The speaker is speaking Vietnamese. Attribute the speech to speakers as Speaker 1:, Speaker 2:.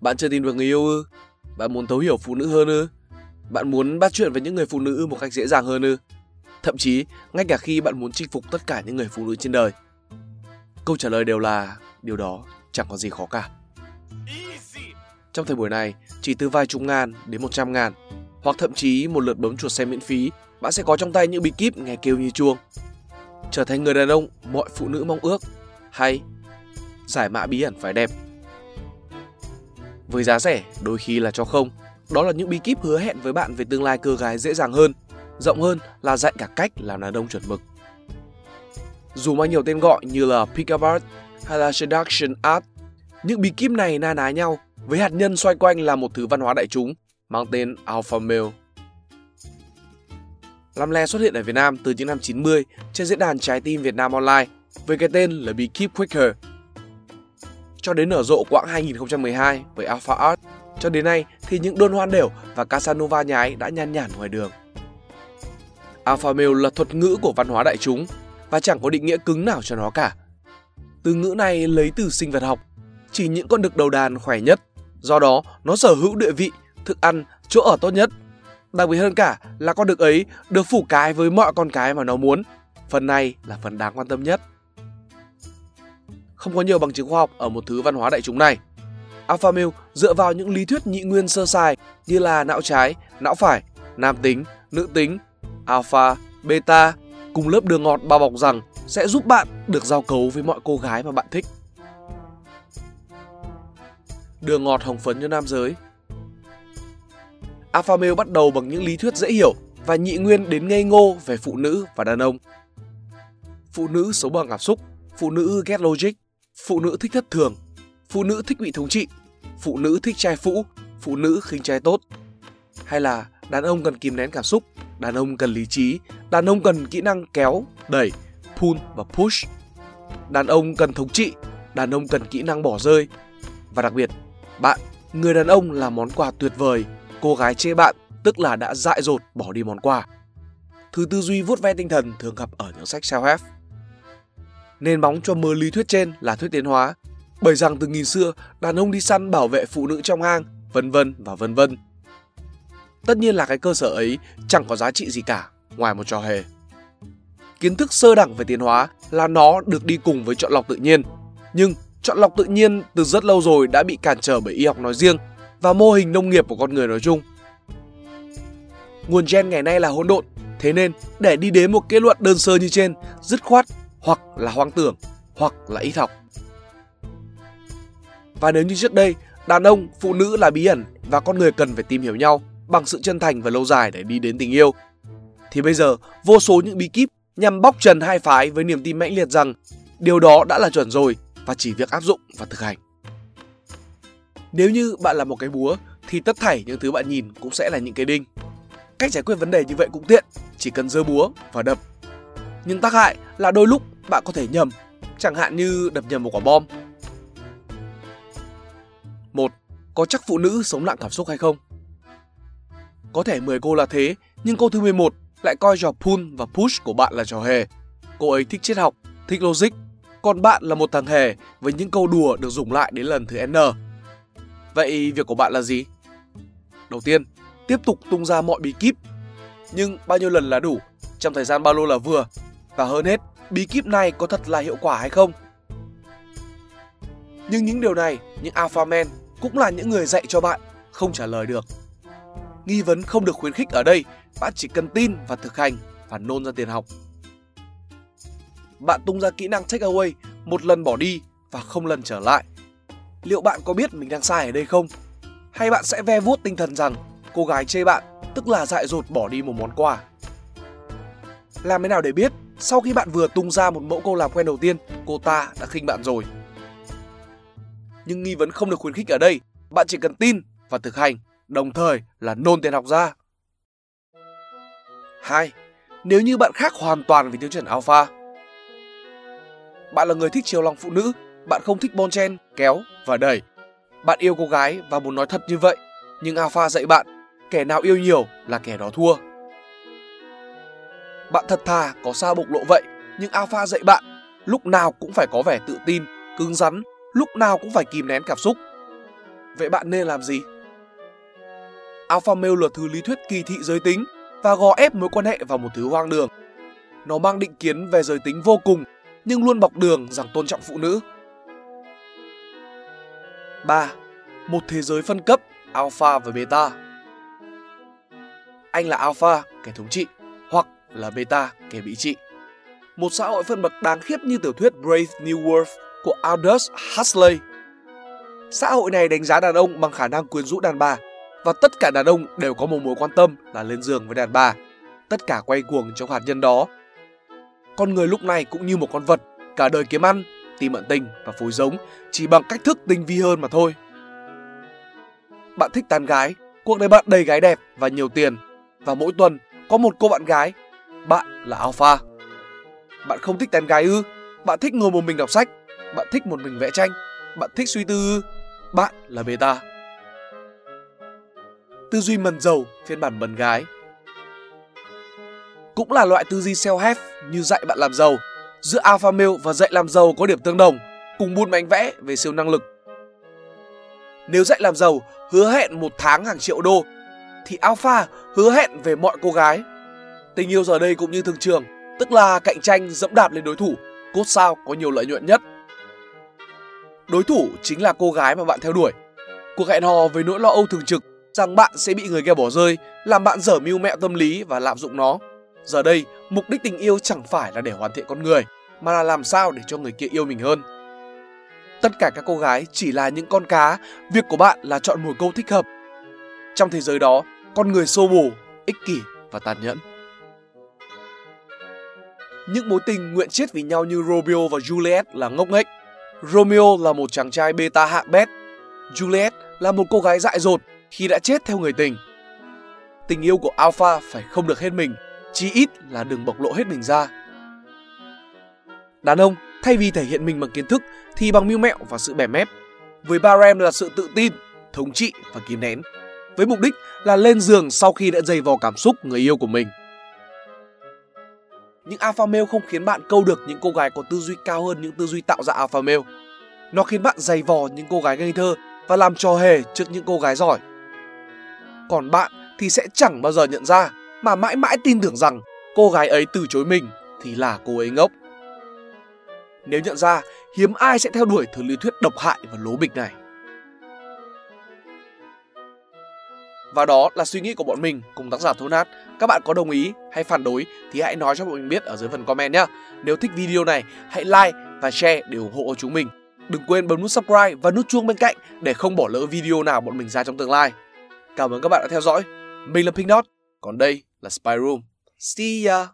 Speaker 1: Bạn chưa tìm được người yêu ư? Bạn muốn thấu hiểu phụ nữ hơn ư? Bạn muốn bắt chuyện với những người phụ nữ một cách dễ dàng hơn ư? Thậm chí, ngay cả khi bạn muốn chinh phục tất cả những người phụ nữ trên đời. Câu trả lời đều là điều đó chẳng có gì khó cả. Trong thời buổi này, chỉ từ vài chục ngàn đến một trăm ngàn, hoặc thậm chí một lượt bấm chuột xem miễn phí, bạn sẽ có trong tay những bí kíp nghe kêu như chuông. Trở thành người đàn ông mọi phụ nữ mong ước, hay giải mã bí ẩn phải đẹp với giá rẻ, đôi khi là cho không. Đó là những bí kíp hứa hẹn với bạn về tương lai cơ gái dễ dàng hơn, rộng hơn là dạy cả cách làm đàn ông chuẩn mực. Dù mang nhiều tên gọi như là Pickup Art hay là Seduction Art, những bí kíp này na ná nhau với hạt nhân xoay quanh là một thứ văn hóa đại chúng mang tên Alpha Male. Lam Le xuất hiện ở Việt Nam từ những năm 90 trên diễn đàn Trái tim Việt Nam Online với cái tên là Bí kíp Quicker cho đến nở rộ quãng 2012 với Alpha Art. Cho đến nay thì những đôn hoan đều và Casanova nhái đã nhan nhản ngoài đường. Alpha Male là thuật ngữ của văn hóa đại chúng và chẳng có định nghĩa cứng nào cho nó cả. Từ ngữ này lấy từ sinh vật học, chỉ những con đực đầu đàn khỏe nhất, do đó nó sở hữu địa vị, thức ăn, chỗ ở tốt nhất. Đặc biệt hơn cả là con đực ấy được phủ cái với mọi con cái mà nó muốn. Phần này là phần đáng quan tâm nhất không có nhiều bằng chứng khoa học ở một thứ văn hóa đại chúng này. Alpha male dựa vào những lý thuyết nhị nguyên sơ sài như là não trái, não phải, nam tính, nữ tính, alpha, beta cùng lớp đường ngọt bao bọc rằng sẽ giúp bạn được giao cấu với mọi cô gái mà bạn thích. Đường ngọt hồng phấn cho nam giới Alpha male bắt đầu bằng những lý thuyết dễ hiểu và nhị nguyên đến ngây ngô về phụ nữ và đàn ông. Phụ nữ sống bằng cảm xúc, phụ nữ ghét logic, phụ nữ thích thất thường, phụ nữ thích bị thống trị, phụ nữ thích trai phũ, phụ nữ khinh trai tốt. Hay là đàn ông cần kìm nén cảm xúc, đàn ông cần lý trí, đàn ông cần kỹ năng kéo, đẩy, pull và push. Đàn ông cần thống trị, đàn ông cần kỹ năng bỏ rơi. Và đặc biệt, bạn, người đàn ông là món quà tuyệt vời, cô gái chê bạn tức là đã dại dột bỏ đi món quà. Thứ tư duy vuốt ve tinh thần thường gặp ở những sách self-help nền bóng cho mớ lý thuyết trên là thuyết tiến hóa, bởi rằng từ nghìn xưa đàn ông đi săn bảo vệ phụ nữ trong hang, vân vân và vân vân. Tất nhiên là cái cơ sở ấy chẳng có giá trị gì cả ngoài một trò hề. Kiến thức sơ đẳng về tiến hóa là nó được đi cùng với chọn lọc tự nhiên, nhưng chọn lọc tự nhiên từ rất lâu rồi đã bị cản trở bởi y học nói riêng và mô hình nông nghiệp của con người nói chung. Nguồn gen ngày nay là hỗn độn, thế nên để đi đến một kết luận đơn sơ như trên, dứt khoát hoặc là hoang tưởng hoặc là ít học. Và nếu như trước đây, đàn ông, phụ nữ là bí ẩn và con người cần phải tìm hiểu nhau bằng sự chân thành và lâu dài để đi đến tình yêu, thì bây giờ vô số những bí kíp nhằm bóc trần hai phái với niềm tin mãnh liệt rằng điều đó đã là chuẩn rồi và chỉ việc áp dụng và thực hành. Nếu như bạn là một cái búa thì tất thảy những thứ bạn nhìn cũng sẽ là những cái đinh. Cách giải quyết vấn đề như vậy cũng tiện, chỉ cần giơ búa và đập. Nhưng tác hại là đôi lúc bạn có thể nhầm, chẳng hạn như đập nhầm một quả bom. Một, có chắc phụ nữ sống nặng cảm xúc hay không? Có thể 10 cô là thế, nhưng cô thứ 11 lại coi trò pull và push của bạn là trò hề. Cô ấy thích triết học, thích logic, còn bạn là một thằng hề với những câu đùa được dùng lại đến lần thứ N. Vậy việc của bạn là gì? Đầu tiên, tiếp tục tung ra mọi bí kíp. Nhưng bao nhiêu lần là đủ, trong thời gian bao lâu là vừa? Và hơn hết, bí kíp này có thật là hiệu quả hay không. Nhưng những điều này, những alpha men cũng là những người dạy cho bạn không trả lời được. Nghi vấn không được khuyến khích ở đây, bạn chỉ cần tin và thực hành và nôn ra tiền học. Bạn tung ra kỹ năng take away một lần bỏ đi và không lần trở lại. Liệu bạn có biết mình đang sai ở đây không? Hay bạn sẽ ve vuốt tinh thần rằng cô gái chê bạn tức là dại dột bỏ đi một món quà? Làm thế nào để biết sau khi bạn vừa tung ra một mẫu câu làm quen đầu tiên, cô ta đã khinh bạn rồi. Nhưng nghi vấn không được khuyến khích ở đây, bạn chỉ cần tin và thực hành, đồng thời là nôn tiền học ra. 2. Nếu như bạn khác hoàn toàn với tiêu chuẩn alpha. Bạn là người thích chiều lòng phụ nữ, bạn không thích bon chen, kéo và đẩy. Bạn yêu cô gái và muốn nói thật như vậy, nhưng alpha dạy bạn, kẻ nào yêu nhiều là kẻ đó thua. Bạn thật thà có sao bộc lộ vậy, nhưng alpha dạy bạn lúc nào cũng phải có vẻ tự tin, cứng rắn, lúc nào cũng phải kìm nén cảm xúc. Vậy bạn nên làm gì? Alpha male là thứ lý thuyết kỳ thị giới tính và gò ép mối quan hệ vào một thứ hoang đường. Nó mang định kiến về giới tính vô cùng nhưng luôn bọc đường rằng tôn trọng phụ nữ. 3. Một thế giới phân cấp Alpha và Beta Anh là Alpha, kẻ thống trị, hoặc là Beta, kẻ bị trị. Một xã hội phân bậc đáng khiếp như tiểu thuyết Brave New World của Aldous Huxley. Xã hội này đánh giá đàn ông bằng khả năng quyến rũ đàn bà và tất cả đàn ông đều có một mối quan tâm là lên giường với đàn bà. Tất cả quay cuồng trong hạt nhân đó. Con người lúc này cũng như một con vật, cả đời kiếm ăn, tim ẩn tình và phối giống chỉ bằng cách thức tinh vi hơn mà thôi. Bạn thích tán gái, cuộc đời bạn đầy gái đẹp và nhiều tiền và mỗi tuần có một cô bạn gái. Bạn là alpha. Bạn không thích tán gái ư? Bạn thích ngồi một mình đọc sách? Bạn thích một mình vẽ tranh? Bạn thích suy tư ư? Bạn là beta. Tư duy mần dầu phiên bản mần gái cũng là loại tư duy self-help như dạy bạn làm giàu. Giữa alpha male và dạy làm giàu có điểm tương đồng, cùng buôn bánh vẽ về siêu năng lực. Nếu dạy làm giàu hứa hẹn một tháng hàng triệu đô, thì alpha hứa hẹn về mọi cô gái. Tình yêu giờ đây cũng như thương trường, tức là cạnh tranh dẫm đạp lên đối thủ, cốt sao có nhiều lợi nhuận nhất. Đối thủ chính là cô gái mà bạn theo đuổi. Cuộc hẹn hò với nỗi lo âu thường trực rằng bạn sẽ bị người kia bỏ rơi, làm bạn dở mưu mẹo tâm lý và lạm dụng nó. Giờ đây, mục đích tình yêu chẳng phải là để hoàn thiện con người, mà là làm sao để cho người kia yêu mình hơn. Tất cả các cô gái chỉ là những con cá, việc của bạn là chọn mồi câu thích hợp. Trong thế giới đó, con người xô bồ, ích kỷ và tàn nhẫn. Những mối tình nguyện chết vì nhau như Romeo và Juliet là ngốc nghếch. Romeo là một chàng trai beta hạng bét. Juliet là một cô gái dại dột khi đã chết theo người tình. Tình yêu của Alpha phải không được hết mình, chí ít là đừng bộc lộ hết mình ra. Đàn ông thay vì thể hiện mình bằng kiến thức thì bằng mưu mẹo và sự bẻ mép. Với Barem là sự tự tin, thống trị và kìm nén. Với mục đích là lên giường sau khi đã dày vò cảm xúc người yêu của mình. Những alpha male không khiến bạn câu được những cô gái có tư duy cao hơn những tư duy tạo ra alpha male. Nó khiến bạn dày vò những cô gái ngây thơ và làm trò hề trước những cô gái giỏi. Còn bạn thì sẽ chẳng bao giờ nhận ra mà mãi mãi tin tưởng rằng cô gái ấy từ chối mình thì là cô ấy ngốc. Nếu nhận ra, hiếm ai sẽ theo đuổi thứ lý thuyết độc hại và lố bịch này. Và đó là suy nghĩ của bọn mình cùng tác giả Thôn nát. Các bạn có đồng ý hay phản đối thì hãy nói cho bọn mình biết ở dưới phần comment nhé. Nếu thích video này, hãy like và share để ủng hộ chúng mình. Đừng quên bấm nút subscribe và nút chuông bên cạnh để không bỏ lỡ video nào bọn mình ra trong tương lai. Cảm ơn các bạn đã theo dõi. Mình là Pink Dot, còn đây là Spy Room. See ya!